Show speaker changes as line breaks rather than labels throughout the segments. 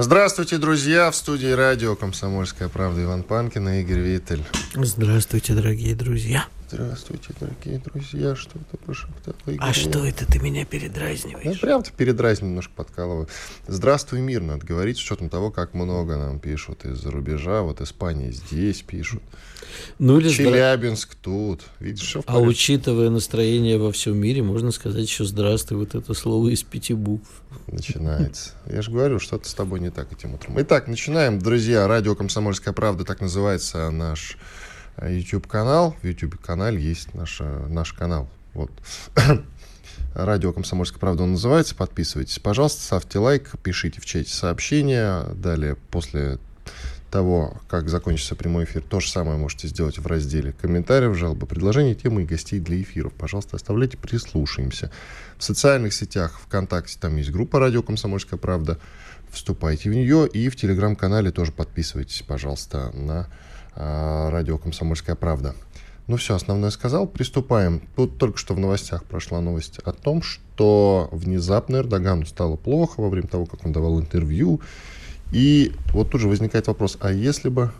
Здравствуйте, друзья! В студии радио «Комсомольская правда» Иван Панкин и Игорь Виттель.
Здравствуйте, дорогие друзья.
Здравствуйте, дорогие друзья. Что это прошептал Игорь?
А что это ты меня передразниваешь?
Я прям-то передразниваю, немножко подкалываю. Здравствуй, мир, надо говорить с учетом того, как много нам пишут из-за рубежа. Вот Испания здесь пишут.
Ну или здра-
Челябинск тут. Видишь, все в
А учитывая настроение во всем мире, можно сказать еще «здравствуй», вот это слово из пяти букв.
Начинается. Я же говорю, что-то с тобой не так этим утром. Итак, начинаем. Друзья, радио «Комсомольская правда», так называется наш э, YouTube-канал. В YouTube-канале есть наш, наш канал. Вот. Радио «Комсомольская правда» он называется. Подписывайтесь, пожалуйста, ставьте лайк, пишите в чате сообщения. Далее, после того, как закончится прямой эфир, то же самое можете сделать в разделе комментариев, жалобы, предложения, темы и гостей для эфиров. Пожалуйста, оставляйте, прислушаемся. В социальных сетях ВКонтакте там есть группа «Радио Комсомольская правда». Вступайте в нее и в Телеграм-канале тоже подписывайтесь, пожалуйста, на «Радио Комсомольская правда». Ну все, основное сказал. Приступаем. Тут только что в новостях прошла новость о том, что внезапно Эрдогану стало плохо во время того, как он давал интервью. И вот тут же возникает вопрос, а если бы,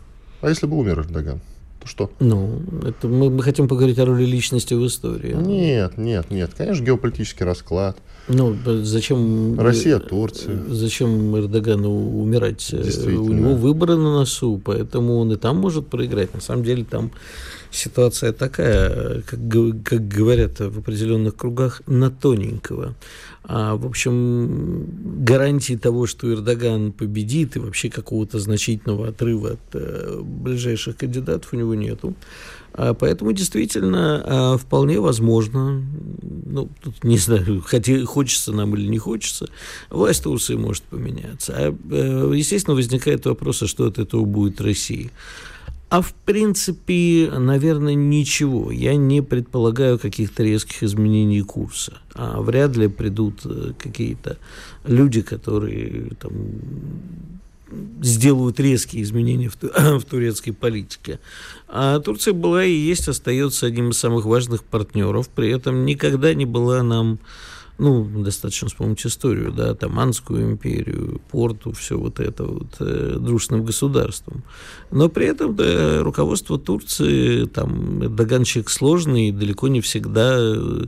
а если бы умер Эрдоган, что?
Ну, это мы, мы хотим поговорить о роли личности в истории.
Нет, нет, нет. Конечно, геополитический расклад.
Ну, зачем...
Россия,
э,
Турция.
Зачем Эрдогану умирать? Э. У него выборы на носу, поэтому он и там может проиграть. На самом деле там ситуация такая, как, как говорят в определенных кругах, на тоненького. А, в общем, гарантии того, что Эрдоган победит и вообще какого-то значительного отрыва от э, ближайших кандидатов у него нету. А, Поэтому действительно а, вполне возможно, ну, тут не знаю, хоти- хочется нам или не хочется, власть Турции может поменяться. А, э, естественно, возникает вопрос, а что от этого будет России? А в принципе, наверное, ничего. Я не предполагаю каких-то резких изменений курса. А вряд ли придут э, какие-то люди, которые там, сделают резкие изменения в, в турецкой политике. А Турция была и есть, остается одним из самых важных партнеров, при этом никогда не была нам, ну, достаточно вспомнить историю, да, Таманскую империю, Порту, все вот это вот, э, дружным государством. Но при этом да, руководство Турции, там, человек сложный, далеко не всегда э,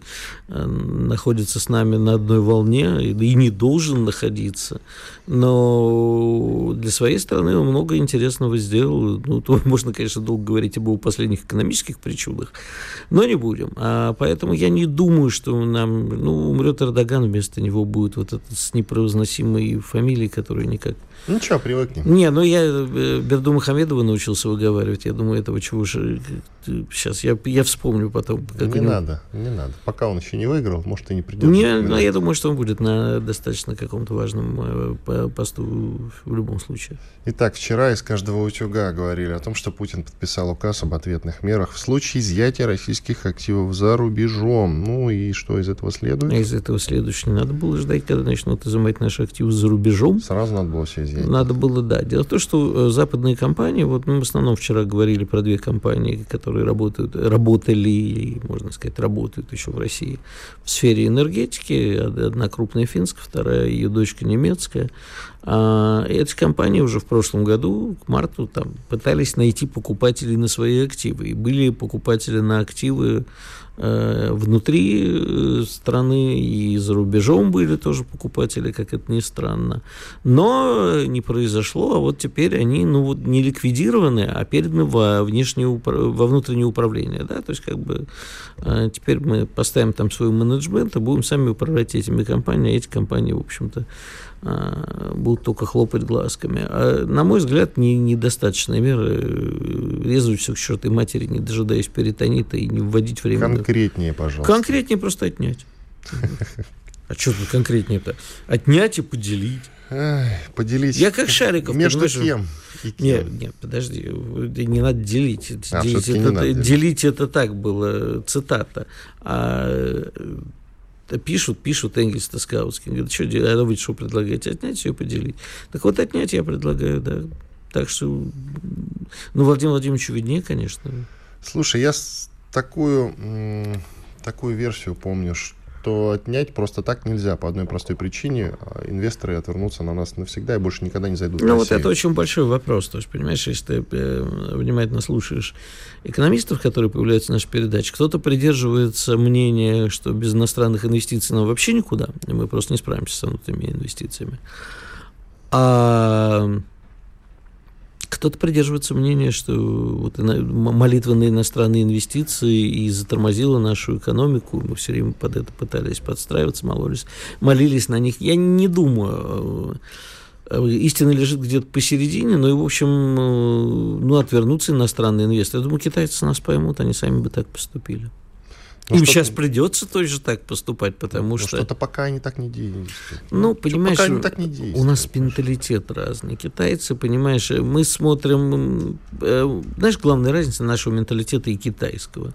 находится с нами на одной волне, и, и не должен находиться. Но для своей страны он много интересного сделал. Ну, то можно, конечно, долго говорить об его последних экономических причудах, но не будем. А поэтому я не думаю, что нам, ну, умрет Эрдоган, вместо него будет вот этот с непроизносимой фамилией, которую никак
Ничего, привыкнем.
не, ну я э, Берду Мухамедова научился выговаривать. Я думаю, этого чего же... Сейчас я, я вспомню потом. как
не
него-
надо, не надо. Пока он еще не выиграл, может, и не придет.
Не, ну, я думаю, что он будет на достаточно каком-то важном э, по- посту в любом случае.
Итак, вчера из каждого утюга говорили о том, что Путин подписал указ об ответных мерах в случае изъятия российских активов за рубежом. Ну и что из этого
А
следует?
из этого следующее. Надо было ждать, когда начнут изымать наши активы за рубежом.
Сразу надо было все изъять.
Надо было, да. Дело в том, что э, западные компании, вот мы в основном вчера говорили про две компании, которые работают, работали, можно сказать, работают еще в России в сфере энергетики. Од- Одна крупная финская, вторая ее дочка немецкая. А эти компании уже в прошлом году, к марту, там, пытались найти покупателей на свои активы. И были покупатели на активы э, внутри э, страны и за рубежом были тоже покупатели, как это ни странно. Но не произошло, а вот теперь они ну, вот не ликвидированы, а переданы во, внешнее, во внутреннее управление. Да? То есть как бы э, теперь мы поставим там свой менеджмент и будем сами управлять этими компаниями, а эти компании, в общем-то, будут только хлопать глазками. А, на мой взгляд, не, недостаточная мера э, резать все к чертовой матери, не дожидаясь перитонита и не вводить время.
Конкретнее, пожалуйста.
Конкретнее просто отнять. А что тут конкретнее-то? Отнять и поделить.
Поделить.
Я как Шариков.
Между кем? и кем?
Нет, нет, подожди, не надо делить.
А,
делить,
всё-таки не
это,
надо делить.
делить это так было, цитата. А пишут, пишут Энгельс Тоскаутский. Говорят, что делать? А вы что предлагаете? Отнять ее, поделить. Так вот, отнять я предлагаю, да. Так что, ну, Владимир Владимировичу виднее, конечно.
Слушай, я такую, такую версию помню, что отнять просто так нельзя по одной простой причине. А Инвесторы отвернутся на нас навсегда и больше никогда не зайдут
Ну, вот это очень большой вопрос. То есть, понимаешь, если ты э, внимательно слушаешь экономистов, которые появляются в нашей передаче, кто-то придерживается мнения, что без иностранных инвестиций нам вообще никуда, и мы просто не справимся с внутренними инвестициями. А кто-то придерживается мнения, что вот молитва на иностранные инвестиции и затормозила нашу экономику. Мы все время под это пытались подстраиваться, молились, молились на них. Я не думаю, э, истина лежит где-то посередине, но и, в общем, э, ну, отвернутся иностранные инвесторы. Я думаю, китайцы нас поймут, они сами бы так поступили.
Ну,
Им сейчас придется тоже так поступать, потому
Ну,
что...
что-то пока они так не действуют.
Ну, понимаешь,
пока они так не действуют.
у нас менталитет разный. Китайцы, понимаешь, мы смотрим... э, знаешь, главная разница нашего менталитета и китайского.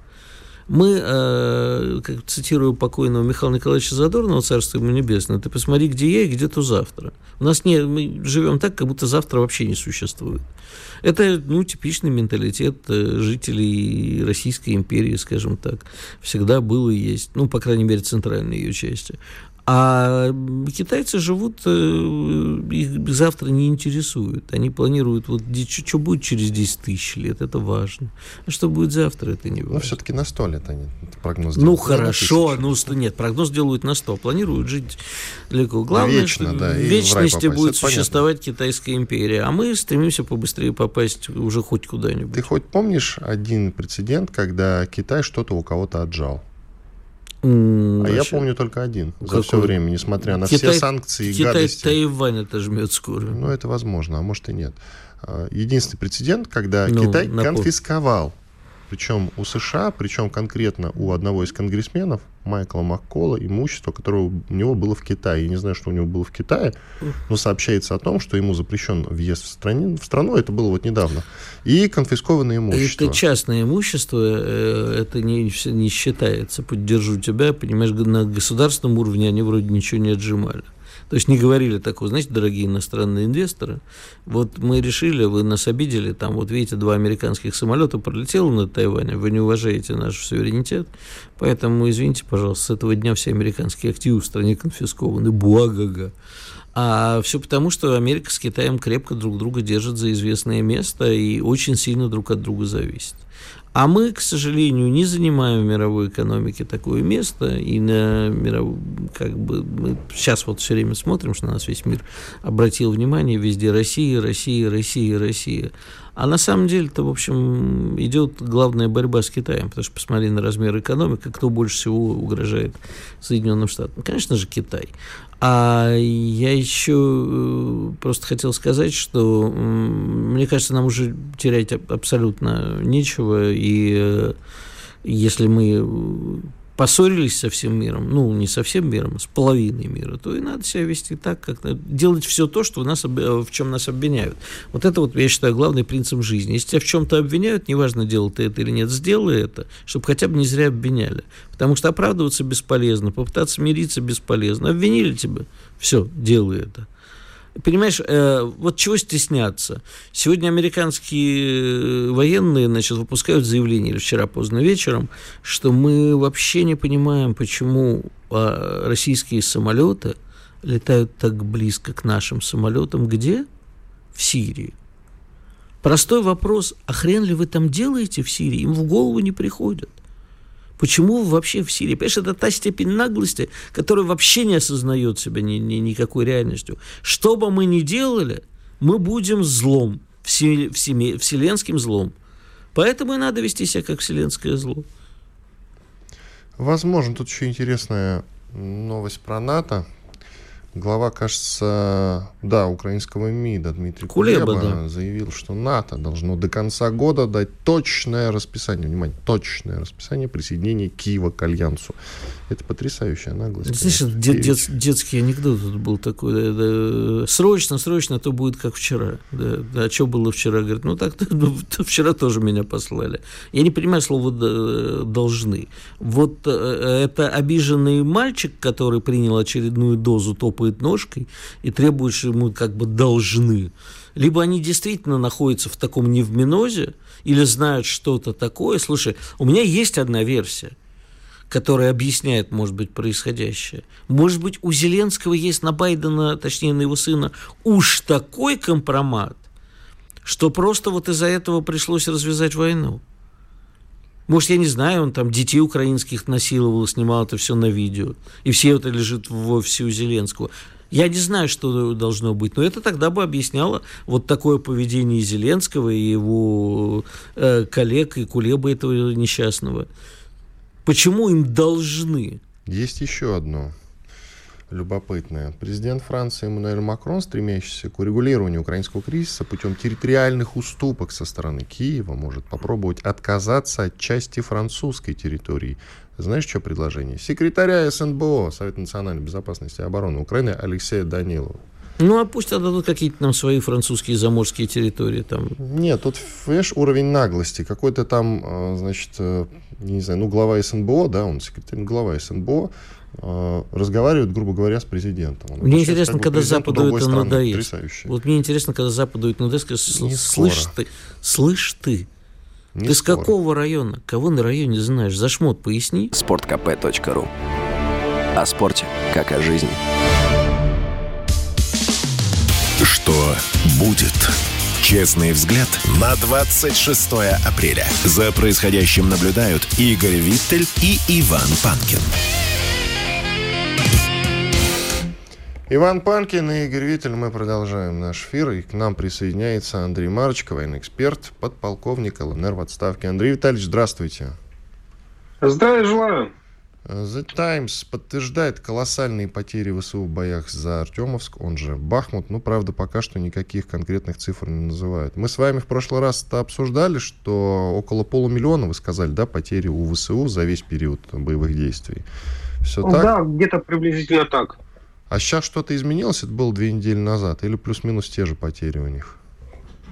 Мы, э, как цитирую покойного Михаила Николаевича Задорнова, царство ему небесное, ты посмотри, где я и где то завтра. У нас не, мы живем так, как будто завтра вообще не существует. Это, ну, типичный менталитет э, жителей Российской империи, скажем так. Всегда был и есть. Ну, по крайней мере, центральной ее части. А китайцы живут, э, их завтра не интересует. Они планируют, вот что будет через 10 тысяч лет, это важно. А что будет завтра, это не
Ну,
важно.
все-таки на сто лет они прогноз
Ну
делают.
хорошо,
тысячу.
ну нет, прогноз делают на 100, планируют жить далеко. Главное,
Вечно,
что
да,
в вечности будет
это понятно.
существовать Китайская империя, а мы стремимся побыстрее попасть уже хоть куда-нибудь.
Ты хоть помнишь один прецедент, когда Китай что-то у кого-то отжал? А я помню только один за
Какой?
все время, несмотря на
Китай-
все санкции и
Китай
гадости.
Тайвань это жмет скоро.
Ну, это возможно, а может и нет. А, Единственный прецедент, когда
Ну,
Китай конфисковал, причем у США, причем конкретно у одного из конгрессменов, Майкла Маккола, имущество, которое у него было в Китае. Я не знаю, что у него было в Китае, но сообщается о том, что ему запрещен въезд в, стране, в страну, это было вот недавно, и конфискованное имущество.
Это частное имущество, э, это не, не считается. Поддержу тебя, понимаешь, на государственном уровне они вроде ничего не отжимали. То есть не говорили такого, знаете, дорогие иностранные инвесторы, вот мы решили, вы нас обидели, там вот видите, два американских самолета пролетело над Тайванем, вы не уважаете наш суверенитет, поэтому, извините, пожалуйста, с этого дня все американские активы в стране конфискованы, буагага. А все потому, что Америка с Китаем крепко друг друга держат за известное место и очень сильно друг от друга зависят. А мы, к сожалению, не занимаем в мировой экономике такое место, и на миров... как бы мы сейчас вот все время смотрим, что на нас весь мир обратил внимание, везде Россия, Россия, Россия, Россия. А на самом деле-то, в общем, идет главная борьба с Китаем, потому что посмотри на размер экономики, кто больше всего угрожает Соединенным Штатам. Конечно же, Китай. А я еще э, просто хотел сказать, что мне кажется, нам уже терять аб- абсолютно нечего, и э, если мы э, поссорились со всем миром, ну, не со всем миром, а с половиной мира, то и надо себя вести так, как делать все то, что нас, в чем нас обвиняют. Вот это вот, я считаю, главный принцип жизни. Если тебя в чем-то обвиняют, неважно, делал ты это или нет, сделай это, чтобы хотя бы не зря обвиняли. Потому что оправдываться бесполезно, попытаться мириться бесполезно. Обвинили тебя, все, делай это. Понимаешь, э, вот чего стесняться? Сегодня американские э, военные значит, выпускают заявление, или вчера поздно вечером, что мы вообще не понимаем, почему а, российские самолеты летают так близко к нашим самолетам. Где? В Сирии. Простой вопрос, а хрен ли вы там делаете в Сирии? Им в голову не приходит. Почему вообще в Сирии? Понимаешь, это та степень наглости, которая вообще не осознает себя ни, ни- никакой реальностью. Что бы мы ни делали, мы будем злом, все- всеме- вселенским злом. Поэтому и надо вести себя как вселенское зло.
Возможно, тут еще интересная новость про НАТО. Глава, кажется, да, украинского МИДа Дмитрий
Кулеба,
Кулеба
да.
заявил, что НАТО должно до конца года дать точное расписание, внимание, точное расписание присоединения Киева к Альянсу. Это потрясающая наглость.
Знаешь, дет- дет- детский анекдот тут был такой. да, да, срочно, срочно, а то будет как вчера. Да, да, а что было вчера? Говорит, ну так ну, то вчера тоже меня послали. Я не понимаю слово «д- «должны». Вот э, это обиженный мальчик, который принял очередную дозу, топает ножкой и требует, что ему как бы должны. Либо они действительно находятся в таком невминозе, или знают что-то такое. Слушай, у меня есть одна версия – которая объясняет, может быть, происходящее. Может быть, у Зеленского есть на Байдена, точнее, на его сына, уж такой компромат, что просто вот из-за этого пришлось развязать войну. Может, я не знаю, он там детей украинских насиловал, снимал это все на видео. И все это лежит в офисе у Зеленского. Я не знаю, что должно быть, но это тогда бы объясняло вот такое поведение Зеленского, и его э, коллег, и Кулеба этого несчастного. Почему им должны?
Есть еще одно любопытное. Президент Франции Эммануэль Макрон, стремящийся к урегулированию украинского кризиса путем территориальных уступок со стороны Киева, может попробовать отказаться от части французской территории. Знаешь, что предложение? Секретаря СНБО, Совет национальной безопасности и обороны Украины Алексея Данилова.
Ну, а пусть отдадут какие-то там свои французские заморские территории. Там.
Нет, тут, видишь, уровень наглости. Какой-то там, э, значит, э, не знаю, ну, глава СНБО, да, он секретарь, глава СНБО, разговаривает, грубо говоря, с президентом. Он
Мне интересно,
как бы к
когда Западу это
страны.
надоест.
Потрясающе.
Вот мне интересно, когда Западу это надоест, скажет,
Не
слышь
скоро.
ты, слышь ты,
Не
ты с
скоро.
какого района? Кого на районе знаешь? За шмот поясни.
sportkp.ru О спорте, как о жизни.
Что будет? Честный взгляд на 26 апреля. За происходящим наблюдают Игорь Виттель и Иван Панкин.
Иван Панкин и Игорь Виттель. Мы продолжаем наш эфир. И к нам присоединяется Андрей Марочка, военный эксперт, подполковник ЛНР в отставке. Андрей Витальевич, здравствуйте.
Здравия желаю.
The Times подтверждает колоссальные потери ВСУ в боях за Артемовск, он же Бахмут. Ну, правда, пока что никаких конкретных цифр не называют. Мы с вами в прошлый раз обсуждали, что около полумиллиона, вы сказали, да, потери у ВСУ за весь период боевых действий. Все так?
Да, где-то приблизительно так.
А сейчас что-то изменилось? Это было две недели назад? Или плюс-минус те же потери у них?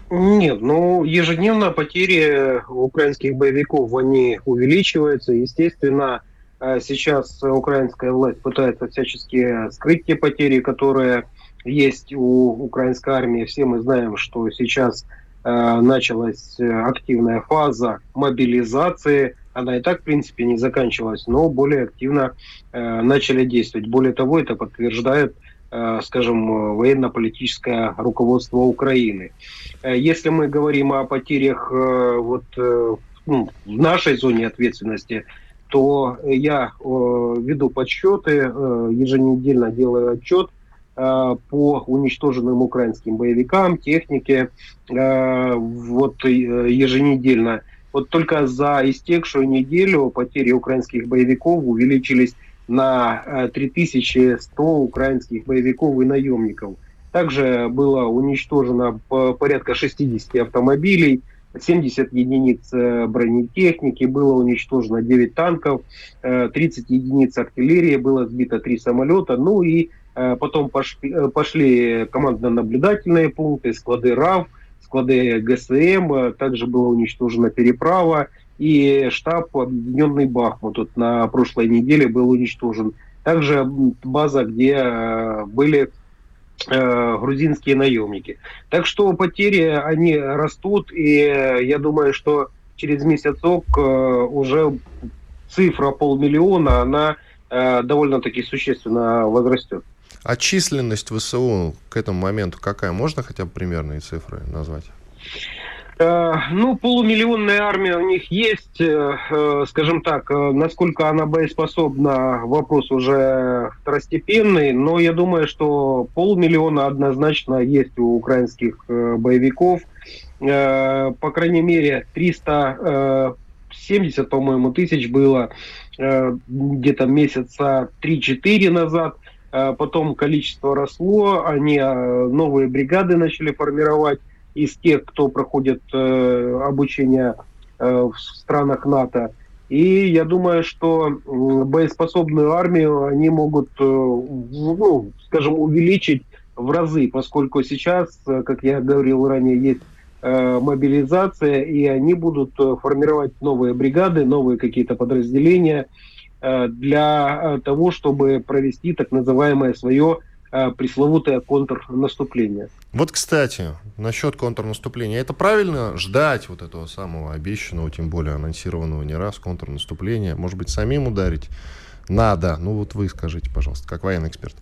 Нет, ну ежедневно потери украинских боевиков они увеличиваются. Естественно, э, сейчас украинская власть пытается всячески скрыть те потери, которые есть у украинской армии. Все мы знаем, что сейчас э, началась э, активная фаза мобилизации. Она и так, в принципе, не заканчивалась, но более активно э, начали действовать. Более того, это подтверждает, э, скажем, э, военно-политическое руководство Украины. Э, Если мы говорим о потерях вот, ну, в нашей зоне ответственности, то я веду подсчеты, еженедельно делаю отчет по уничтоженным украинским боевикам, технике, вот еженедельно. Вот только за истекшую неделю потери украинских боевиков увеличились на э, 3100 украинских боевиков и наемников. Также было уничтожено по- порядка 60 автомобилей, 70 единиц э, бронетехники, было уничтожено 9 танков, э, 30 единиц артиллерии, было сбито 3 самолета, ну и э, потом пошли, э, пошли командно-наблюдательные пункты, склады РАВ, склады ГСМ, э, также была уничтожена переправа и штаб Объединенный Бахмут вот на прошлой неделе был уничтожен. Также база, где э, были э, грузинские наемники. Так что потери, они растут, и я думаю, что через месяцок уже цифра полмиллиона, она довольно-таки существенно возрастет.
А численность ВСУ к этому моменту какая? Можно хотя бы примерные цифры назвать?
Э, Ну, полумиллионная армия у них есть, э, э, скажем так, насколько она боеспособна, вопрос уже второстепенный, но я думаю, что полмиллиона однозначно есть у украинских боевиков. По крайней мере, 370, по-моему, тысяч было где-то месяца 3-4 назад. Потом количество росло, они новые бригады начали формировать из тех, кто проходит обучение в странах НАТО. И я думаю, что боеспособную армию они могут, ну, скажем, увеличить в разы, поскольку сейчас, как я говорил ранее, есть Э, мобилизация, и они будут э, формировать новые бригады, новые какие-то подразделения э, для того, чтобы провести так называемое свое пресловутое контрнаступление.
Вот, кстати, насчет контрнаступления. Это правильно ждать вот этого самого обещанного, тем более анонсированного не раз контрнаступления? Может быть, самим ударить? Надо. Ну вот вы скажите, пожалуйста, как военный эксперт.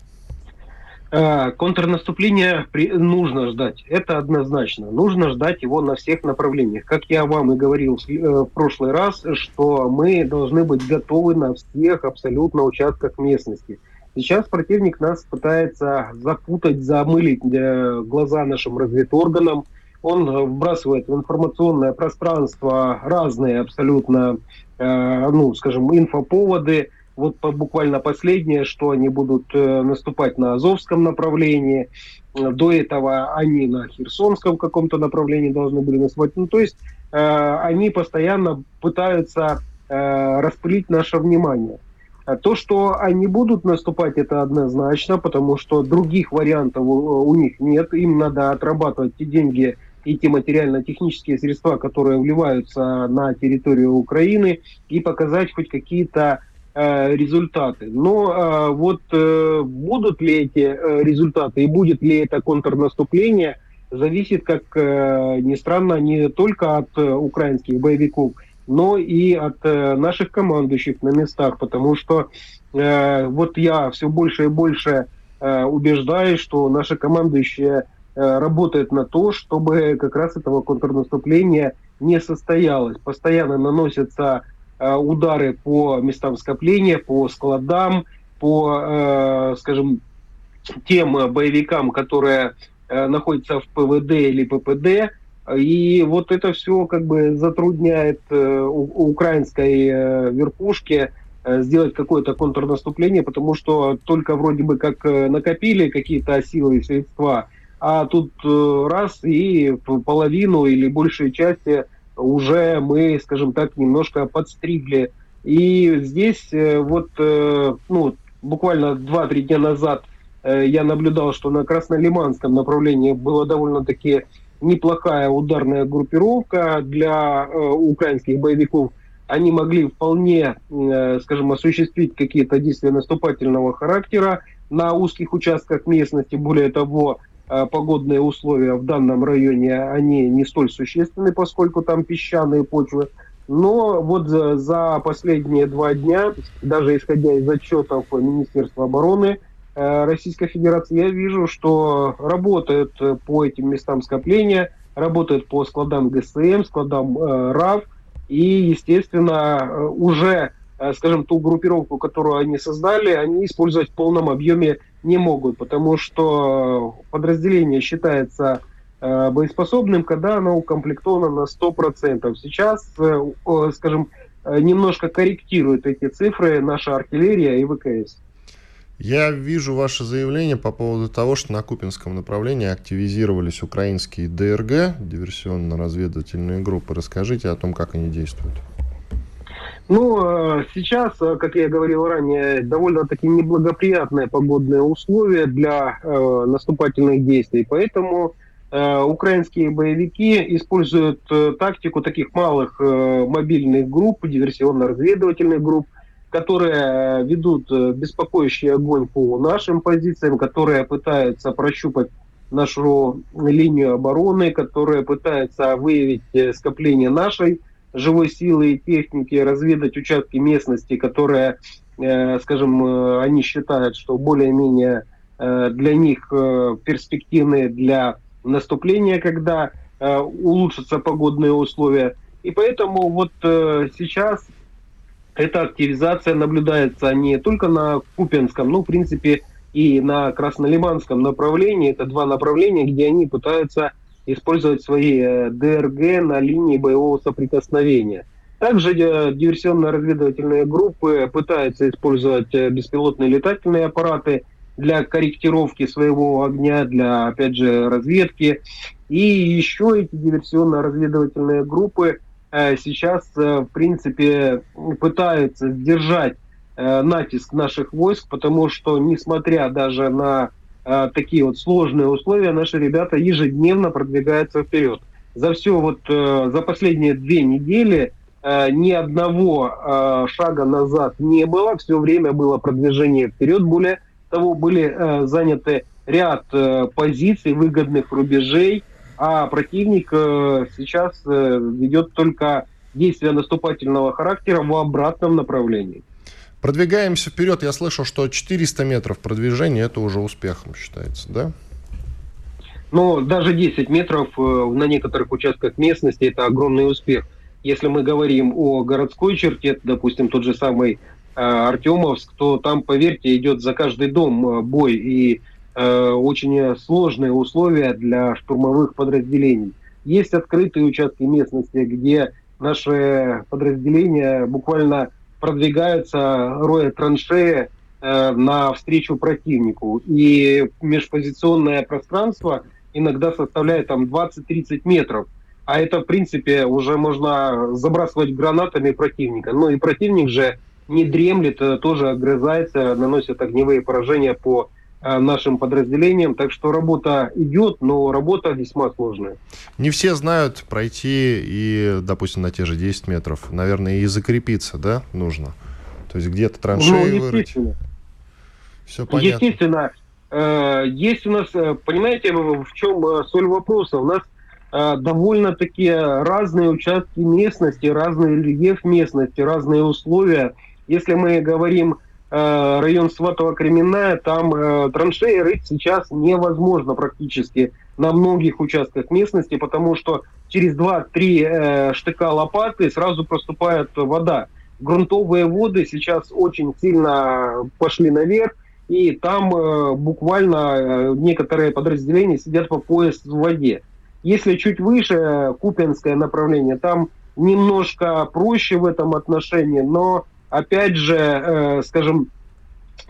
Э, контрнаступление нужно ждать, это однозначно. Нужно ждать его на всех направлениях. Как я вам и говорил э, в прошлый раз, что мы должны быть готовы на всех абсолютно участках местности. Сейчас противник нас пытается запутать, замылить э, глаза нашим разведорганам. Он вбрасывает в информационное пространство разные абсолютно, ну, скажем, инфоповоды, вот буквально последнее, что они будут э, наступать на Азовском направлении. До этого они на Херсонском каком-то направлении должны были наступать. Ну, то есть э, они постоянно пытаются э, распылить наше внимание. А то, что они будут наступать, это однозначно, потому что других вариантов у, у них нет. Им надо отрабатывать те деньги и те материально-технические средства, которые вливаются на территорию Украины, и показать хоть какие-то результаты. Но э, вот э, будут ли эти результаты и будет ли это контрнаступление, зависит, как ни странно, не только от украинских боевиков, но и от наших командующих на местах, потому что вот я все больше и больше убеждаюсь, что наши командующие работают на то, чтобы как раз этого контрнаступления не состоялось. Постоянно наносятся Э, удары по местам скопления, по складам, по, э, скажем, тем боевикам, которые э, находятся в ПВД или ППД. И вот это все как бы затрудняет украинской верхушке сделать какое-то контрнаступление, потому что только вроде бы как накопили какие-то силы и средства, а тут раз и половину или большей части уже мы, скажем так, немножко подстригли. И здесь э, вот, э, ну, буквально 2-3 дня назад э, я наблюдал, что на Краснолиманском направлении была довольно-таки неплохая ударная группировка для украинских боевиков. Они могли вполне, скажем, осуществить какие-то действия наступательного характера на узких участках местности. Более того, погодные условия в данном районе, они не столь существенны, поскольку там песчаные почвы. Но вот за, за последние два дня, даже исходя из отчетов Министерства обороны э, Российской Федерации, я вижу, что работают по этим местам скопления, работают по складам ГСМ, складам э, РАВ, и, естественно, э, уже скажем, ту группировку, которую они создали, они использовать в полном объеме не могут, потому что подразделение считается э, боеспособным, когда оно укомплектовано на 100%. Сейчас, э, скажем, немножко корректирует эти цифры наша артиллерия и ВКС.
Я вижу ваше заявление по поводу того, что на Купинском направлении активизировались украинские ДРГ, диверсионно-разведывательные группы. Расскажите о том, как они действуют.
Ну, э, сейчас, э, как я говорил ранее, довольно-таки неблагоприятные погодные условия для э, наступательных действий. Поэтому э, украинские боевики используют э, тактику таких малых мобильных групп, диверсионно-разведывательных групп, которые ведут беспокоящий огонь по нашим позициям, которые пытаются прощупать нашу линию обороны, которые пытаются выявить скопление нашей живой силы и техники разведать участки местности, которые, э, скажем, э, они считают, что более-менее э, для них перспективны для наступления, когда улучшатся погодные условия. И поэтому вот сейчас эта активизация наблюдается не только на Купенском, но, в принципе, и на Краснолиманском направлении. Это два направления, где они пытаются использовать свои э, ДРГ на линии боевого соприкосновения. Также э, диверсионно-разведывательные группы пытаются использовать э, беспилотные летательные аппараты для корректировки своего огня, для, опять же, разведки. И еще эти диверсионно-разведывательные группы сейчас, в принципе, пытаются сдержать натиск наших войск, потому что, несмотря даже на э, такие вот сложные условия, наши ребята ежедневно продвигаются вперед. За все вот, э, за последние две недели э, ни одного э, шага назад не было, все время было продвижение вперед, более того, были э, заняты ряд э, позиций, выгодных рубежей, а противник э, сейчас э, ведет только действия наступательного характера в обратном направлении.
Продвигаемся вперед. Я слышал, что 400 метров продвижения это уже успехом считается, да?
Но даже 10 метров э, на некоторых участках местности это огромный успех. Если мы говорим о городской черте, допустим, тот же самый Э, Артемовск, то там, поверьте, идет за каждый дом э, бой и э, очень сложные условия для штурмовых подразделений. Есть открытые участки местности, где наши подразделения буквально продвигаются, роя траншеи э, навстречу противнику. И межпозиционное пространство иногда составляет там 20-30 метров. А это, в принципе, уже можно забрасывать гранатами противника. Ну и противник же не дремлет, э, тоже огрызается, наносит огневые поражения по нашим подразделениям. Так что работа идет, но работа весьма сложная.
Не все знают пройти и, допустим, на те же 10 метров. Наверное, и закрепиться, да, нужно? То есть где-то траншеи ну, вырыть.
Все понятно. Естественно. Э, есть у нас, понимаете, в чем соль вопроса? У нас довольно-таки разные участки местности, разный рельеф местности, разные условия – если мы говорим э, район Сватово-Кременная, там э, траншеи рыть сейчас невозможно практически на многих участках местности, потому что через 2-3 э, штыка лопаты сразу проступает вода. Грунтовые воды сейчас очень сильно пошли наверх, и там э, буквально некоторые подразделения сидят по пояс в воде. Если чуть выше, Купинское направление, там немножко проще в этом отношении, но опять же, э, скажем,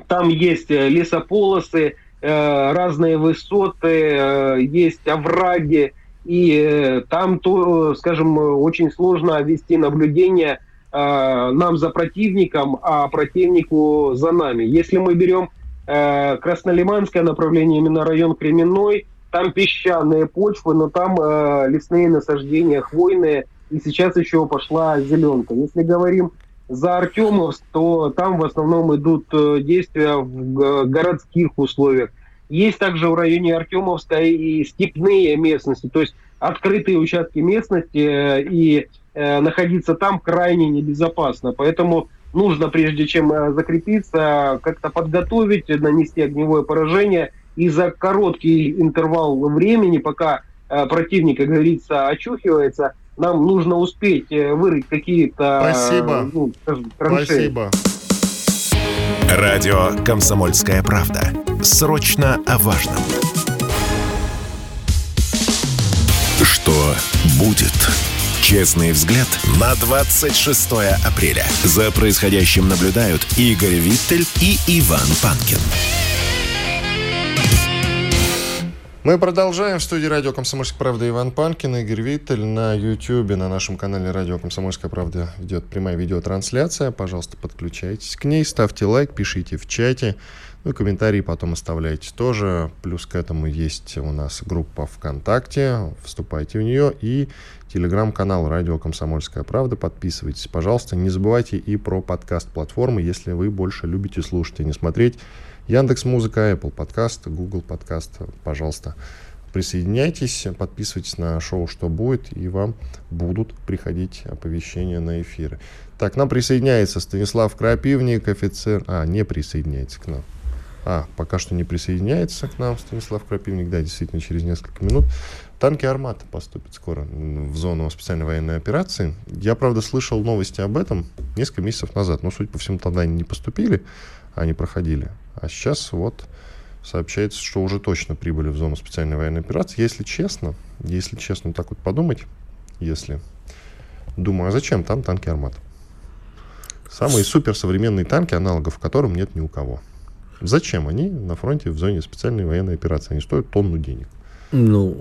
там есть э, лесополосы, э, разные высоты, есть овраги, и там, то, скажем, очень сложно вести наблюдение нам за противником, а противнику за нами. Если мы берем Краснолиманское направление, именно район Кременной, там песчаные почвы, но там лесные насаждения хвойные, и сейчас еще пошла зеленка. Если говорим за Артемовск, то там в основном идут э, действия в городских условиях. Есть также в районе Артемовска и степные местности, то есть открытые участки местности, э, и э, находиться там крайне небезопасно. Поэтому нужно, прежде чем закрепиться, как-то подготовить, нанести огневое поражение, и за короткий интервал времени, пока противник, как говорится, очухивается, нам нужно успеть э, вырыть какие-то...
Спасибо. Ну, Спасибо.
Радио «Комсомольская правда». Срочно о важном. Что будет? Честный взгляд на 26 апреля. За происходящим наблюдают Игорь Виттель и Иван Панкин.
Мы продолжаем. В студии радио «Комсомольская правда» Иван Панкин, Игорь Виттель. На YouTube, на нашем канале радио «Комсомольская правда» идет прямая видеотрансляция. Пожалуйста, подключайтесь к ней, ставьте лайк, пишите в чате. Ну и комментарии потом оставляйте тоже. Плюс к этому есть у нас группа ВКонтакте. Вступайте в нее. И телеграм-канал «Радио Комсомольская правда». Подписывайтесь, пожалуйста. Не забывайте и про подкаст-платформы, если вы больше любите слушать, а не смотреть. Яндекс Музыка, Apple Подкаст, Google Подкаст, пожалуйста, присоединяйтесь, подписывайтесь на шоу «Что будет», и вам будут приходить оповещения на эфиры. Так, нам присоединяется Станислав Крапивник, офицер... А, не присоединяется к нам. А, пока что не присоединяется к нам Станислав Крапивник. Да, действительно, через несколько минут. Танки «Армата» поступят скоро в зону специальной военной операции. Я, правда, слышал новости об этом несколько месяцев назад. Но, судя по всему, тогда они не поступили, а они проходили. А сейчас вот сообщается, что уже точно прибыли в зону специальной военной операции. Если честно, если честно так вот подумать, если... Думаю, а зачем там танки «Армат»? Самые суперсовременные танки, аналогов которым нет ни у кого. Зачем они на фронте в зоне специальной военной операции? Они стоят тонну денег.
Ну,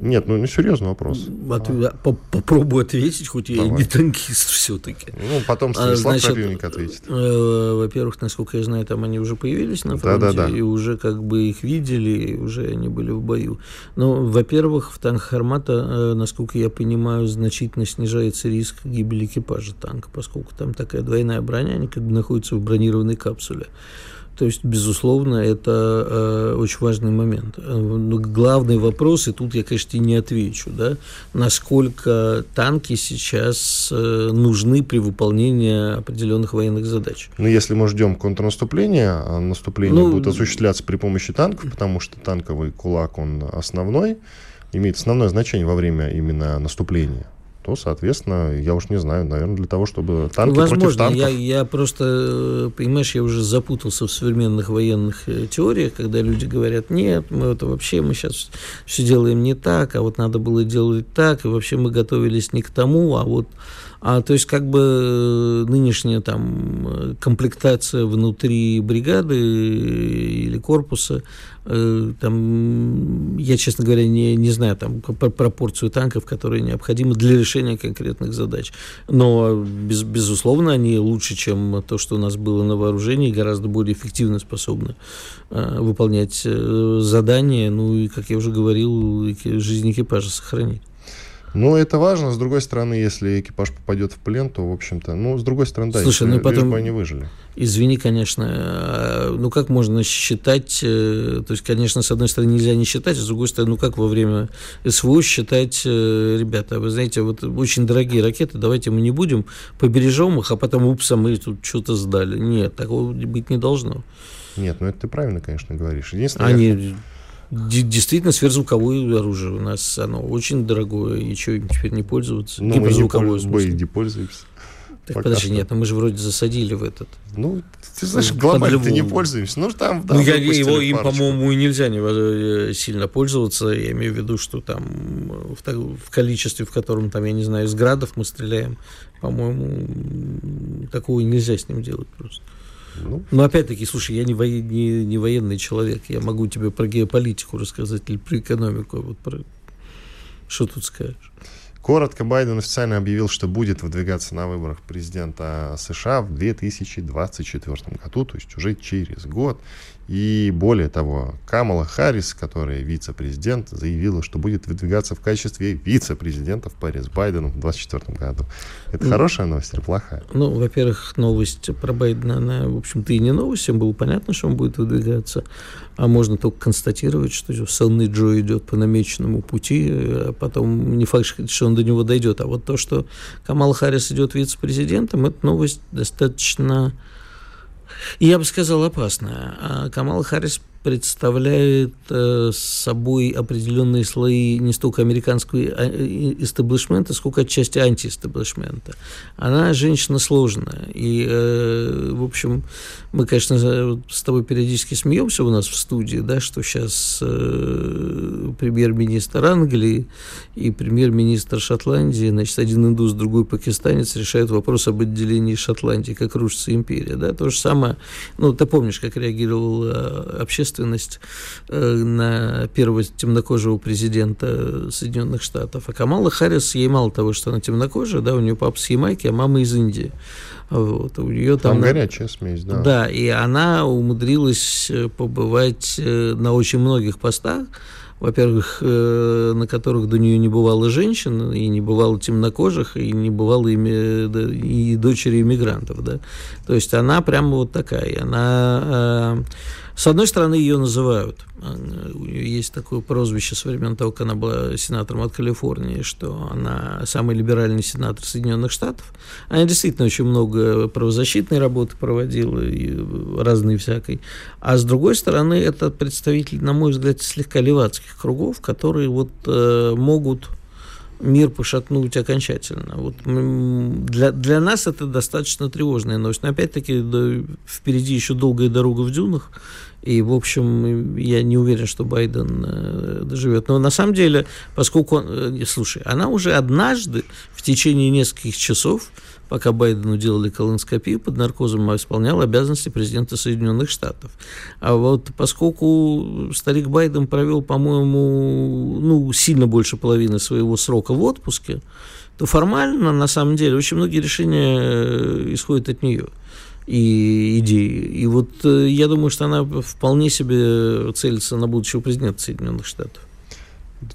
Нет, ну не серьезный вопрос.
от- а, по- попробую ответить, хоть я и
Давай.
не танкист все-таки.
Ну, потом
А,
Станислав Крапивник ответит.
Э, Во-первых, насколько я знаю, там они уже появились на фронте,
Да-да-да.
и уже как бы их видели, и уже они были в бою. Но, во-первых, в танках «Армата», э, насколько я понимаю, значительно снижается риск гибели экипажа танка, поскольку там такая двойная броня, они как бы находятся в бронированной капсуле. То есть, безусловно, это э, очень важный момент. Э, но главный вопрос, и тут я, конечно, не отвечу, да, насколько танки сейчас э, нужны при выполнении определенных военных задач.
Ну, если мы ждем контрнаступления, а наступление
Ну,
будет осуществляться при помощи танков, потому что танковый кулак, он основной, имеет основное значение во время именно наступления, то, соответственно, я уж не знаю, наверное, для того, чтобы танки против
Возможно,
танков...
я, я просто, э, понимаешь, я уже запутался в современных военных э, теориях, когда люди говорят, нет, мы это вообще, мы сейчас все делаем не так, а вот надо было делать так, и вообще мы готовились не к тому, а вот а, то есть, как бы э, нынешняя там э, комплектация внутри бригады или корпуса, э, там, я, честно говоря, не, не знаю там пр- пропорцию танков, которые необходимы для решения конкретных задач. Но, без, безусловно, они лучше, чем то, что у нас было на вооружении, гораздо более эффективно способны э, выполнять э, задания, ну и, как я уже говорил, жизнь экипажа сохранить.
Ну, это важно. С другой стороны, если экипаж попадет в плен, то, в общем-то, ну, с другой стороны, да,
Слушай,
если-
ну потом-
бы они выжили.
Извини, конечно, а, ну как можно считать, э, то есть, конечно, с одной стороны нельзя не считать, а с другой стороны, ну как во время СВО считать, э, ребята, вы знаете, вот очень дорогие ракеты, давайте мы не будем, побережем их, а потом, упс, а мы тут что-то сдали. Нет, такого быть не должно.
Нет, ну это ты правильно, конечно, говоришь. Единственное, я-
Они де- действительно сверхзвуковое оружие у нас, оно очень дорогое, и что им теперь не пользоваться?
ну, мы не
Гиперзвуковое, в
польз- мы
смысле.
не пользуемся.
Так,
пока
подожди,
что.
нет, ну мы же вроде засадили в этот.
Ну, ты знаешь,
Под
глобально-то не пользуемся. Ну, там, да,
ну, я, его, им, по-моему, и нельзя не, э, сильно пользоваться. Я имею в виду, что там э, в, в количестве, в котором, там, я не знаю, из градов мы стреляем, по-моему, такого нельзя с ним делать просто.
Ну,
Но опять-таки, слушай, я не, воен- не, не военный человек, я могу тебе про геополитику рассказать или про экономику, а вот про... Что тут скажешь?
Коротко, Байден официально объявил, что будет выдвигаться на выборах президента США в 2024 году, то есть уже через год. И более того, Камала Харрис, которая вице-президент, заявила, что будет выдвигаться в качестве вице-президента в паре с Байденом в 2024 году. Это
Ну,
хорошая новость или плохая?
Ну, во-первых, новость про Байдена, она, в общем-то, и не новость, всем было понятно, что он будет выдвигаться, а можно только констатировать, что сонный Джо идет по намеченному пути, а потом не факт, что он до него дойдет, а вот то, что Камал Харрис идет вице-президентом, это новость достаточно, я бы сказал, опасная. А Камала Харрис представляет э, собой определенные слои не столько американского а, истеблишмента, сколько отчасти антиэстеблишмента. Она женщина сложная. И, э, в общем, мы, конечно, с тобой периодически смеемся у нас в студии, да, что сейчас э, премьер-министр Англии и премьер-министр Шотландии, значит, один индус, другой пакистанец решают вопрос об отделении Шотландии, как рушится империя. Да? То же самое, ну, ты помнишь, как реагировала общественность э, на первого темнокожего президента Соединенных Штатов. А Камала Харрис, ей мало того, что она темнокожая, да, у нее папа с Ямайки, а мама из Индии. Вот, у нее
Там,
там...
горячая смесь, да.
Да, и она умудрилась э, побывать э, на очень многих постах, во-первых, на которых до нее не бывало женщин, и не бывало темнокожих, и не бывало ими, да, и дочери иммигрантов, да. То есть она прямо вот такая. Она, с одной стороны, ее называют, у нее есть такое прозвище со времен того, как она была сенатором от Калифорнии, что она самый либеральный сенатор Соединенных Штатов. Она действительно очень много правозащитной работы проводила, и разной всякой. А с другой стороны, это представитель, на мой взгляд, слегка левацких кругов, которые вот э, могут мир пошатнуть окончательно. Вот для, для нас это достаточно тревожная новость. Но опять-таки да, впереди еще долгая дорога в дюнах, И, в общем, я не уверен, что Байден э, доживет. Но на самом деле, поскольку он... Э, слушай, она уже однажды в течение нескольких часов пока Байдену делали колоноскопию под наркозом, исполнял обязанности президента Соединенных Штатов. А вот поскольку старик Байден провел, по-моему, ну, сильно больше половины своего срока в отпуске, то формально, на самом деле, очень многие решения э, исходят от нее и идеи. И вот э, я думаю, что она вполне себе целится на будущего президента Соединенных Штатов.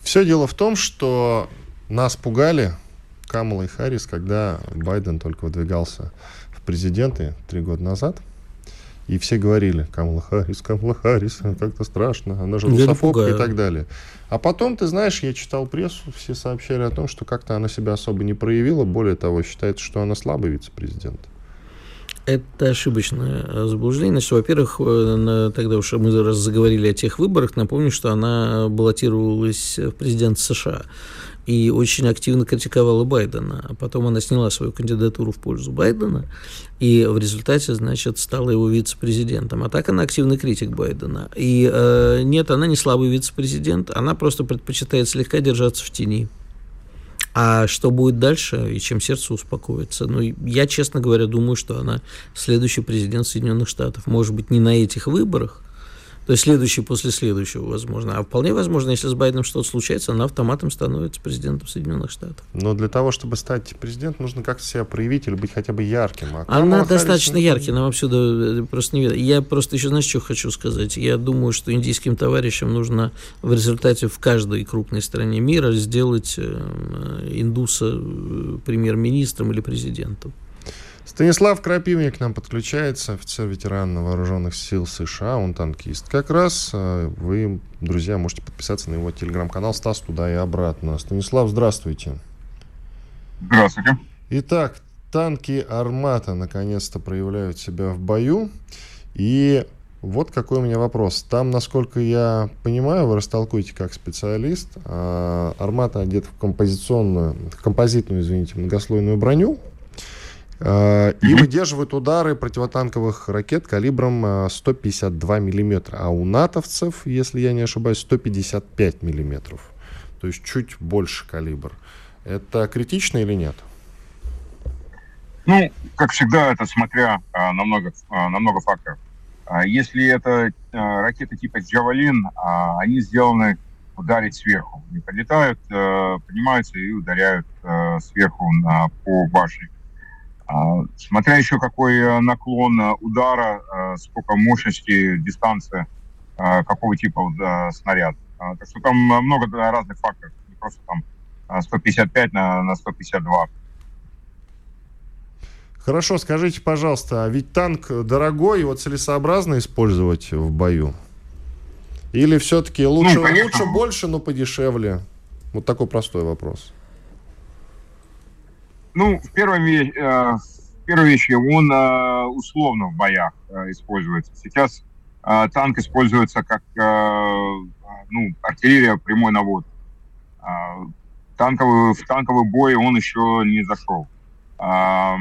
Все дело в том, что нас пугали Камала и Харрис, когда Байден только выдвигался в президенты три года назад. И все говорили, Камала Харрис, Камала Харрис, как-то страшно, она же русофобка и так далее. А потом, ты знаешь, я читал прессу, все сообщали о том, что как-то она себя особо не проявила. Более того, считается, что она слабый вице-президент.
Это ошибочное заблуждение. Значит, во-первых, э, тогда уж мы раз заговорили о тех выборах, напомню, что она баллотировалась в президент США и очень активно критиковала Байдена. А потом она сняла свою кандидатуру в пользу Байдена, и в результате, значит, стала его вице-президентом. А так она активный критик Байдена. И э, нет, она не слабый вице-президент, она просто предпочитает слегка держаться в тени. А что будет дальше и чем сердце успокоится? Ну, я, честно говоря, думаю, что она следующий президент Соединенных Штатов. Может быть, не на этих выборах, то есть следующий после следующего, возможно. А вполне возможно, если с Байденом что-то случается, она автоматом становится президентом Соединенных Штатов.
Но для того, чтобы стать президентом, нужно как-то себя проявить или быть хотя бы ярким.
А она Харрис достаточно яркий, нам отсюда э, просто не видно. Я просто еще, знаешь, что хочу сказать? Я думаю, что индийским товарищам нужно в результате в каждой крупной стране мира сделать э, индуса э, премьер-министром или президентом.
Станислав Крапивник к нам подключается, офицер-ветеран вооруженных сил США, он танкист. Как раз э, вы, друзья, можете подписаться на его телеграм-канал «Стас туда и обратно». Станислав, здравствуйте.
Здравствуйте.
Итак, танки «Армата» наконец-то проявляют себя в бою. И вот какой у меня вопрос. Там, насколько я понимаю, вы растолкуете как специалист, а «Армата» одет в композиционную, композитную, извините, многослойную броню, и выдерживают удары противотанковых ракет калибром 152 э, миллиметра, а у натовцев, если я не ошибаюсь, 155 миллиметров. То есть чуть больше калибр. Это критично или нет?
Ну, как всегда, это смотря а, на, много, а, на много факторов. А, если это а, ракеты типа «Джавелин», а, они сделаны ударить сверху. Они подлетают, а, поднимаются и ударяют а, сверху на, по башне. А, смотря еще какой э, наклон э, удара, э, сколько мощности, дистанция, какого типа снаряд. А, так что там много разных факторов, не просто там 155 на, на 152.
Хорошо, скажите, пожалуйста, а ведь танк дорогой, его целесообразно использовать в бою? Или все-таки лучше, ну, лучше больше, но подешевле? Вот такой простой вопрос.
Ну, в первом, э, первой вещи, он э, условно в боях э, используется. Сейчас э, танк используется как э, ну, артиллерия прямой навод. Э, танковый, в танковый бой он еще не зашел. Э,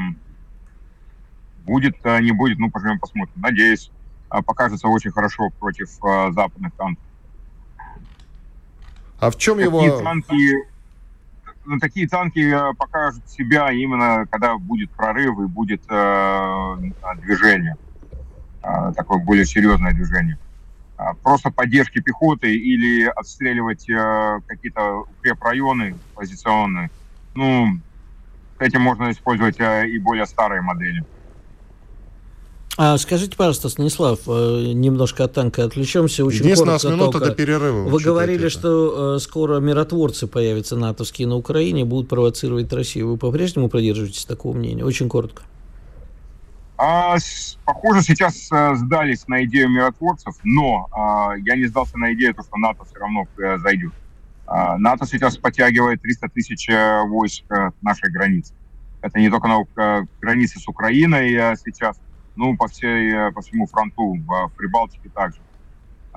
будет, не будет, ну, поживем, посмотрим. Надеюсь, покажется очень хорошо против э, западных танков.
А в чем Какие его...
танки ну, такие танки э, покажут себя именно, когда будет прорыв и будет э, движение, э, такое более серьезное движение. А просто поддержки пехоты или отстреливать э, какие-то укрепрайоны позиционные, ну, этим можно использовать э, и более старые модели.
А скажите, пожалуйста, Станислав, э, немножко от танка отвлечемся. Очень
Есть нас минута до перерыва.
Вы говорили, это. что э, скоро миротворцы появятся натовские на Украине, будут провоцировать Россию. Вы по-прежнему придерживаетесь такого мнения? Очень коротко.
А, похоже, сейчас а, сдались на идею миротворцев, но а, я не сдался на идею, что НАТО все равно а, зайдет. А, НАТО сейчас подтягивает 300 тысяч войск а, нашей границы. Это не только на а, границе с Украиной а, сейчас, ну, по, всей, э, по всему фронту, в Прибалтике также.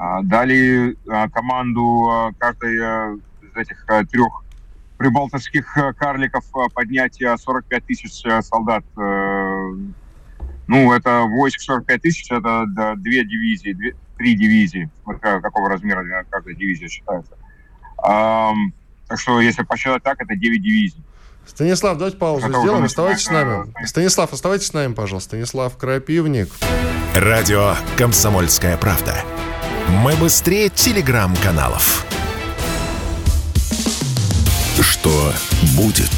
А, дали а, команду а, каждой э, из этих трех прибалтийских карликов поднять 45 тысяч солдат. Э, ну, это войск 45 тысяч, это две дивизии, две, три дивизии, какого размера каждая дивизия считается. Так что, если посчитать так, это 9 дивизий.
Станислав, давайте паузу это сделаем. Оставайтесь с нами. Станислав, оставайтесь с нами, пожалуйста. Станислав Крапивник.
Радио «Комсомольская правда». Мы быстрее телеграм-каналов. Что будет?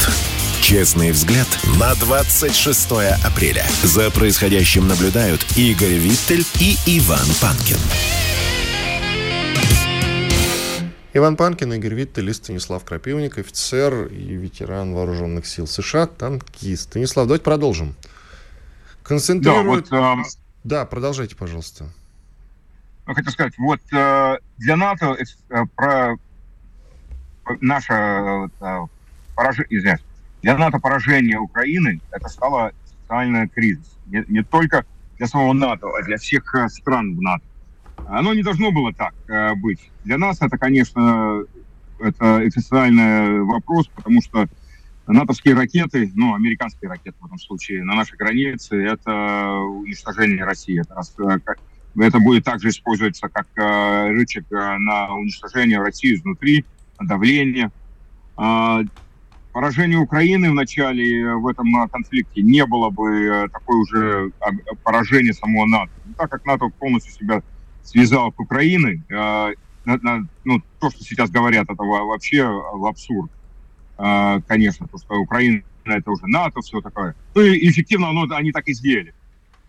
Честный взгляд на 26 апреля. За происходящим наблюдают Игорь Виттель и Иван Панкин.
Иван Панкин, Игорь Виттель и Станислав Крапивник, офицер и ветеран вооруженных сил США, танкист. Станислав, давайте продолжим. Концентрирует... Да, вот, э... да продолжайте, пожалуйста.
Хочу сказать, вот э, для НАТО э, про наше э, поражение, извиняюсь, для НАТО поражение Украины это стало социальный кризис. Не, не только для самого НАТО, а для всех э, стран в НАТО. Оно не должно было так э, быть. Для нас это, конечно, это экзистенциальный вопрос, потому что натовские ракеты, ну, американские ракеты в этом случае, на нашей границе, это уничтожение России. Это, э, это будет также использоваться как э, рычаг э, на уничтожение России изнутри, давление. Э, поражение Украины в начале в этом конфликте не было бы такое уже поражение самого НАТО. Так как НАТО полностью себя связал к Украиной, э, ну, то, что сейчас говорят, это вообще абсурд. Э, конечно, то, что Украина это уже НАТО, все такое. Ну и эффективно оно, они так и сделали.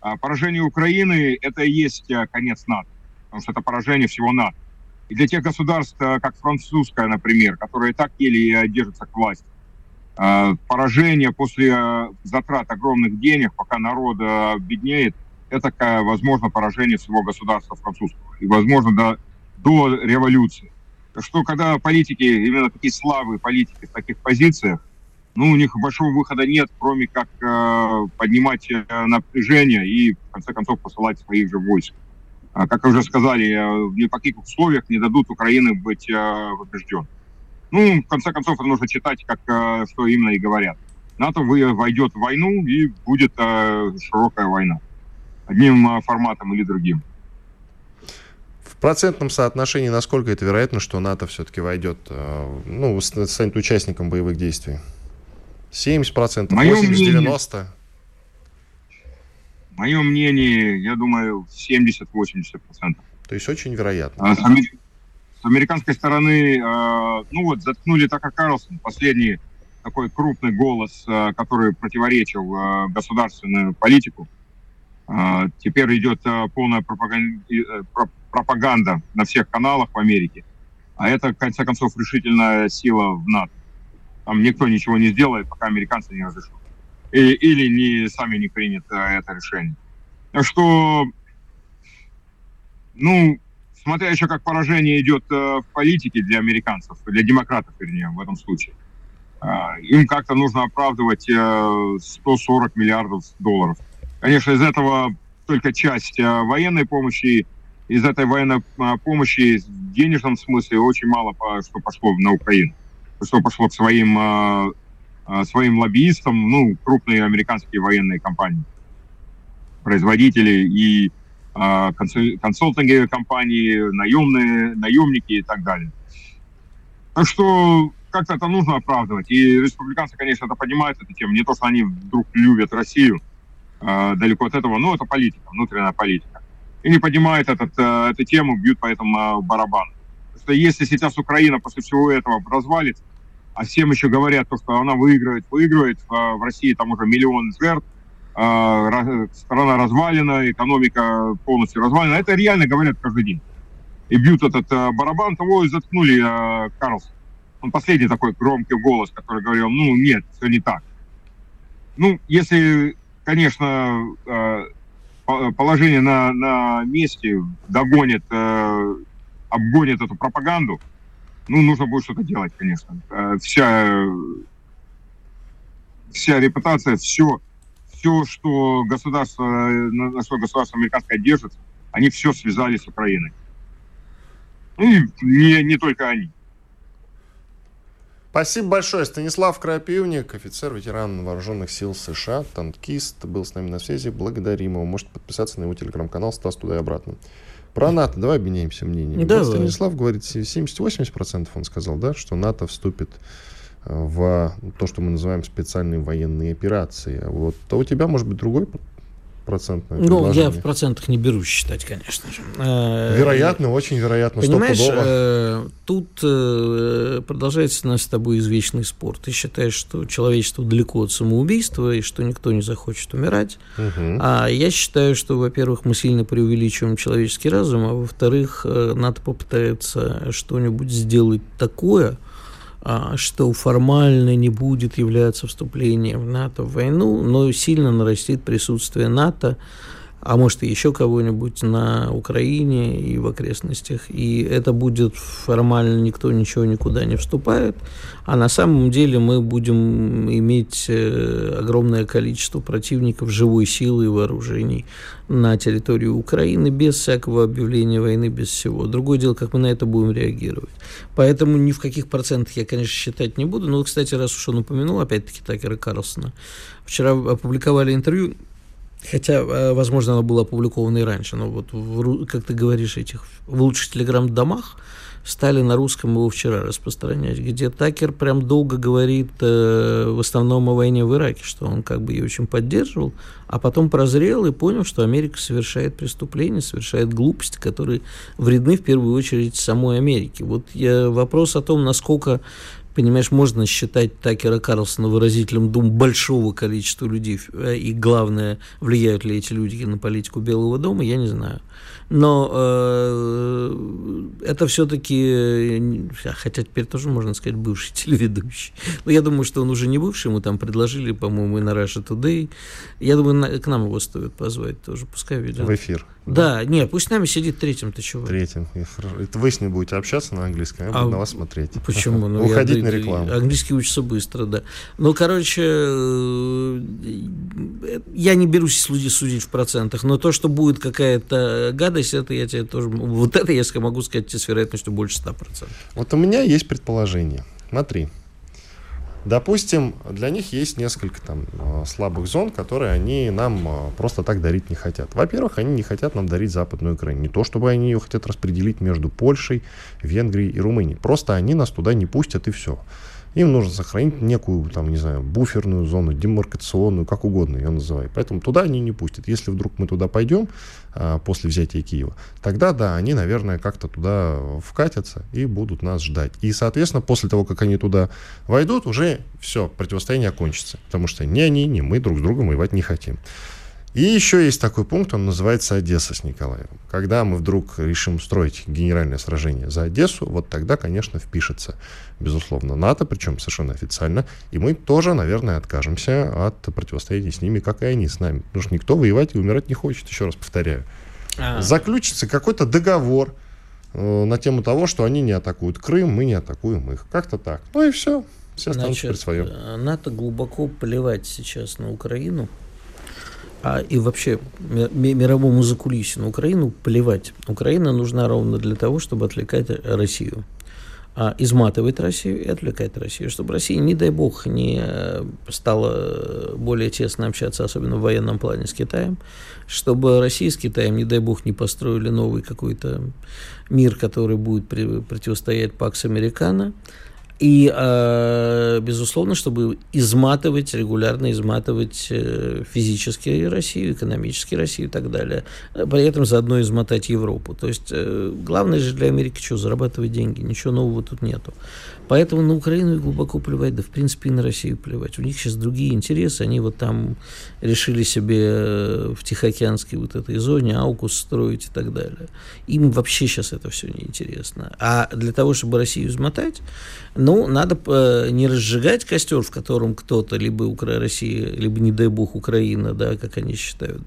А поражение Украины – это и есть э, конец НАТО, потому что это поражение всего НАТО. И для тех государств, как французская, например, которые так еле держатся к власти, поражение после затрат огромных денег, пока народ беднеет, это, возможно, поражение всего государства французского. И, возможно, до, до революции. Что когда политики, именно такие слабые политики в таких позициях, ну, у них большого выхода нет, кроме как э, поднимать э, напряжение и, в конце концов, посылать своих же войск. А, как уже сказали, э, ни в каких условиях не дадут Украины быть э, побежден. Ну, в конце концов, это нужно читать, как, э, что именно и говорят. НАТО войдет в войну, и будет э, широкая война одним а, форматом или другим.
В процентном соотношении насколько это вероятно, что НАТО все-таки войдет, а, ну, станет участником боевых действий? 70%, 80%, мнение, 90%?
Мое мнение, я думаю, 70-80%.
То есть очень вероятно.
А, с, амер... с американской стороны, ну вот, заткнули Така Карлсон, последний такой крупный голос, который противоречил государственную политику. А, теперь идет а, полная э, пропаганда на всех каналах в Америке. А это, в конце концов, решительная сила в НАТО. Там никто ничего не сделает, пока американцы не разрешат. или не, сами не принят а, это решение. Так что, ну, смотря еще как поражение идет в политике для американцев, для демократов, вернее, в этом случае. Им как-то нужно оправдывать 140 миллиардов долларов – Конечно, из этого только часть а, военной помощи. Из этой военной а, помощи в денежном смысле очень мало что пошло на Украину. Что пошло к своим, своим лоббистам, ну, крупные американские военные компании, производители и консалтинговые компании, наемные, наемники и так далее. Так что как-то это нужно оправдывать. И республиканцы, конечно, это понимают, эту тему. Не то, что они вдруг любят Россию – э, далеко от этого, но это политика, внутренняя политика. И не поднимают этот, э, эту тему, бьют по этому э, барабану. Что если сейчас Украина после всего этого развалится, а всем еще говорят, то, что она выигрывает, выигрывает, э, в России там уже миллион жертв, э, страна развалена, экономика полностью развалена, это реально говорят каждый день. И бьют этот э, барабан, того и заткнули э, Карлсон. Он последний такой громкий голос, который говорил, ну нет, все не так. Ну, если конечно, э, положение на, на месте догонит, э, обгонит эту пропаганду, ну, нужно будет что-то делать, конечно. Э, вся, вся репутация, все, все, что государство, на что государство американское держится, они все связали с Украиной. Ну, и не, не только они.
Спасибо большое. Станислав Крапивник, офицер, ветеран вооруженных сил США, танкист, был с нами на связи. Благодарим его. Можете подписаться на его телеграм-канал «Стас туда и обратно». Про НАТО давай обменяемся мнением.
Давай.
Вот Станислав говорит 70-80%, он сказал, да, что НАТО вступит э, в то, что мы называем специальные военные операции. Вот. А у тебя, может быть, другой процентное
Ну, я в процентах не берусь считать, конечно же. Э,
Вероятно, очень вероятно,
Понимаешь, э, тут э, продолжается наш с тобой извечный спор. Ты считаешь, что человечество далеко от самоубийства и что никто не захочет умирать.
Мгм.
А я считаю, что, во-первых, мы сильно преувеличиваем человеческий разум, а во-вторых, э, НАТО попытается что-нибудь сделать такое, что формально не будет являться вступлением в НАТО в войну, но сильно нарастит присутствие НАТО, а может и еще кого-нибудь на Украине и в окрестностях. И это будет формально никто ничего никуда не вступает, а на самом деле мы будем иметь э, огромное количество противников живой силы и вооружений на территории Украины без всякого объявления войны, без всего. Другое дело, как мы на это будем реагировать. Поэтому ни в каких процентах я, конечно, считать не буду. Но, кстати, раз уж он упомянул, опять-таки, Такера Карлсона, вчера опубликовали интервью, хотя, э, возможно, оно было опубликовано и раньше, но вот, в как ты говоришь, этих в лучших телеграм-домах стали на русском его вчера распространять, где Такер прям долго говорит э, в основном о войне в Ираке, что он как бы ее очень поддерживал, а потом прозрел и понял, что Америка совершает преступления, совершает глупости, которые вредны в первую очередь самой Америке. Вот я, вопрос о том, насколько Понимаешь, можно считать Такера Карлсона выразителем дум большого количества людей, э, и главное, влияют ли эти люди на политику Белого дома, я не знаю. Но э, это все-таки, хотя теперь тоже можно сказать, бывший телеведущий. Но я думаю, что он уже не бывший, ему там предложили, по-моему, и на Russia Today. Я думаю, на, к нам его стоит позвать тоже, пускай ведет.
В эфир.
Да, нет, пусть с нами сидит третьим, ты чего?
Третьим. Это вы с ним будете общаться на английском, я
А
буду на вас смотреть.
Почему? Ну,
Уходить
я-
на рекламу.
Английский учится быстро, да. Ну, короче, э, я не берусь судить в процентах, но то, что будет какая-то гадость, это я тебе тоже... Вот это я могу сказать тебе с вероятностью больше 100%.
Вот у меня есть предположение. Смотри. Допустим, для них есть несколько там э, слабых зон, которые они нам э, просто так дарить не хотят. Во-первых, они не хотят нам дарить Западную Украину. Не то, чтобы они ее хотят распределить между Польшей, Венгрией и Румынией. Просто они нас туда не пустят и все. Им нужно сохранить некую, там, не знаю, буферную зону, демаркационную, как угодно ее называй. Поэтому туда они не пустят. Если вдруг мы туда пойдем а, после взятия Киева, тогда, да, они, наверное, как-то туда вкатятся и будут нас ждать. И, соответственно, после того, как они туда войдут, уже все, противостояние окончится. Потому что ни они, ни мы друг с другом воевать не хотим. И еще есть такой пункт, он называется Одесса с Николаевым. Когда мы вдруг решим устроить генеральное сражение за Одессу, вот тогда, конечно, впишется, безусловно, НАТО, причем совершенно официально, и мы тоже, наверное, откажемся от противостояния с ними, как и они с нами. Потому что никто воевать и умирать не хочет, еще раз повторяю. Заключится какой-то договор э, на тему того, что они не атакуют Крым, мы не атакуем их. Как-то так. Ну и все. Все останутся при своем.
э, НАТО глубоко плевать сейчас на Украину, а и вообще ми- ми- мировому закулисью на Украину плевать. Украина нужна ровно для того, чтобы отвлекать Россию. А изматывать Россию и отвлекать Россию, чтобы Россия, не дай бог, не э, стала более тесно общаться, особенно в военном плане с Китаем, чтобы Россия с Китаем, не дай бог, не построили новый какой-то мир, который будет противостоять Пакс Американо, и, э, безусловно, чтобы изматывать, регулярно изматывать э, физически Россию, экономически Россию и так далее. Э, При этом заодно измотать Европу. То есть главное же для Америки что? Зарабатывать деньги. Ничего нового тут нету. Поэтому на Украину глубоко плевать, да в принципе и на Россию плевать. У них сейчас другие интересы. Они вот там решили себе э, в Тихоокеанской вот этой зоне аукус строить и так далее. Им вообще сейчас это все неинтересно. А для того, чтобы Россию измотать, ну, надо э, не разжигать костер, в котором кто-то, либо Укра... Россия, либо, не дай бог, Украина, да, как они считают,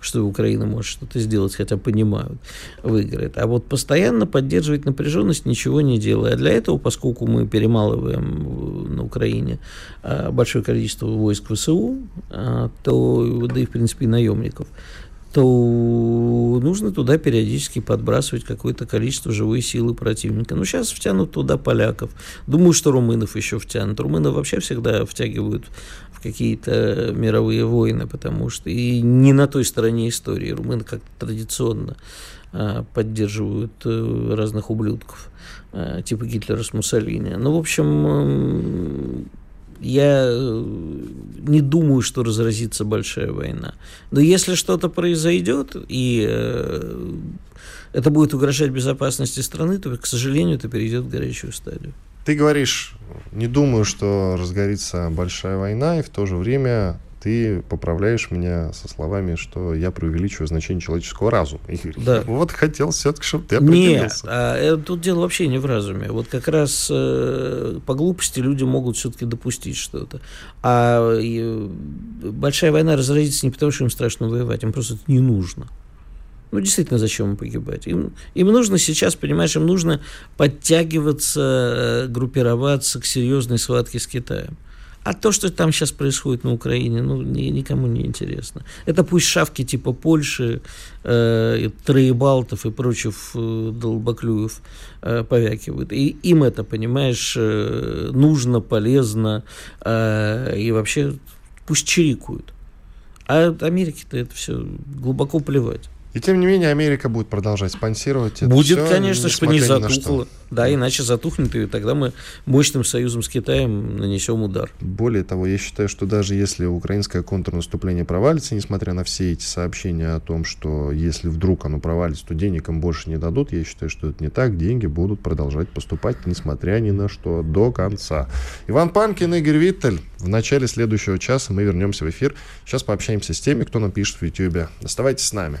что Украина может что-то сделать, хотя понимают, выиграет. А вот постоянно поддерживать напряженность, ничего не делая. А для этого, поскольку мы перемалываем на Украине э, большое количество войск ВСУ, э, то, да и, в принципе, наемников, то нужно туда периодически подбрасывать какое-то количество живой силы противника. Ну, сейчас втянут туда поляков. Думаю, что румынов еще втянут. Румынов вообще всегда втягивают в какие-то мировые войны, потому что и не на той стороне истории. Румыны как-то традиционно поддерживают разных ублюдков, типа Гитлера с Муссолини. Ну, в общем, я не думаю, что разразится большая война. Но если что-то произойдет, и это будет угрожать безопасности страны, то, к сожалению, это перейдет в горячую стадию.
Ты говоришь, не думаю, что разгорится большая война, и в то же время ты поправляешь меня со словами, что я преувеличиваю значение человеческого разума. И
да.
вот хотел все-таки, чтобы ты определился.
Нет, а, э, тут дело вообще не в разуме. Вот как раз э, по глупости люди могут все-таки допустить что-то. А э, большая война разразится не потому, что им страшно воевать, им просто это не нужно. Ну, действительно, зачем им погибать? Им, им нужно сейчас, понимаешь, им нужно подтягиваться, э, группироваться к серьезной схватке с Китаем. А то, что там сейчас происходит на Украине, ну, ни, никому не интересно. Это пусть шавки типа Польши, э, Троебалтов и прочих э, долбоклюев э, повякивают. И им это, понимаешь, э, нужно, полезно, э, и вообще пусть чирикуют. А Америке-то это все глубоко плевать.
И тем не менее Америка будет продолжать спонсировать это
Будет,
все,
конечно, чтобы не затухло. Да, иначе затухнет, и тогда мы мощным союзом с Китаем нанесем удар.
Более того, я считаю, что даже если украинское контрнаступление провалится, несмотря на все эти сообщения о том, что если вдруг оно провалится, то денег им больше не дадут, я считаю, что это не так. Деньги будут продолжать поступать, несмотря ни на что, до конца. Иван Панкин, Игорь Виттель. В начале следующего часа мы вернемся в эфир. Сейчас пообщаемся с теми, кто напишет в YouTube. Оставайтесь с нами.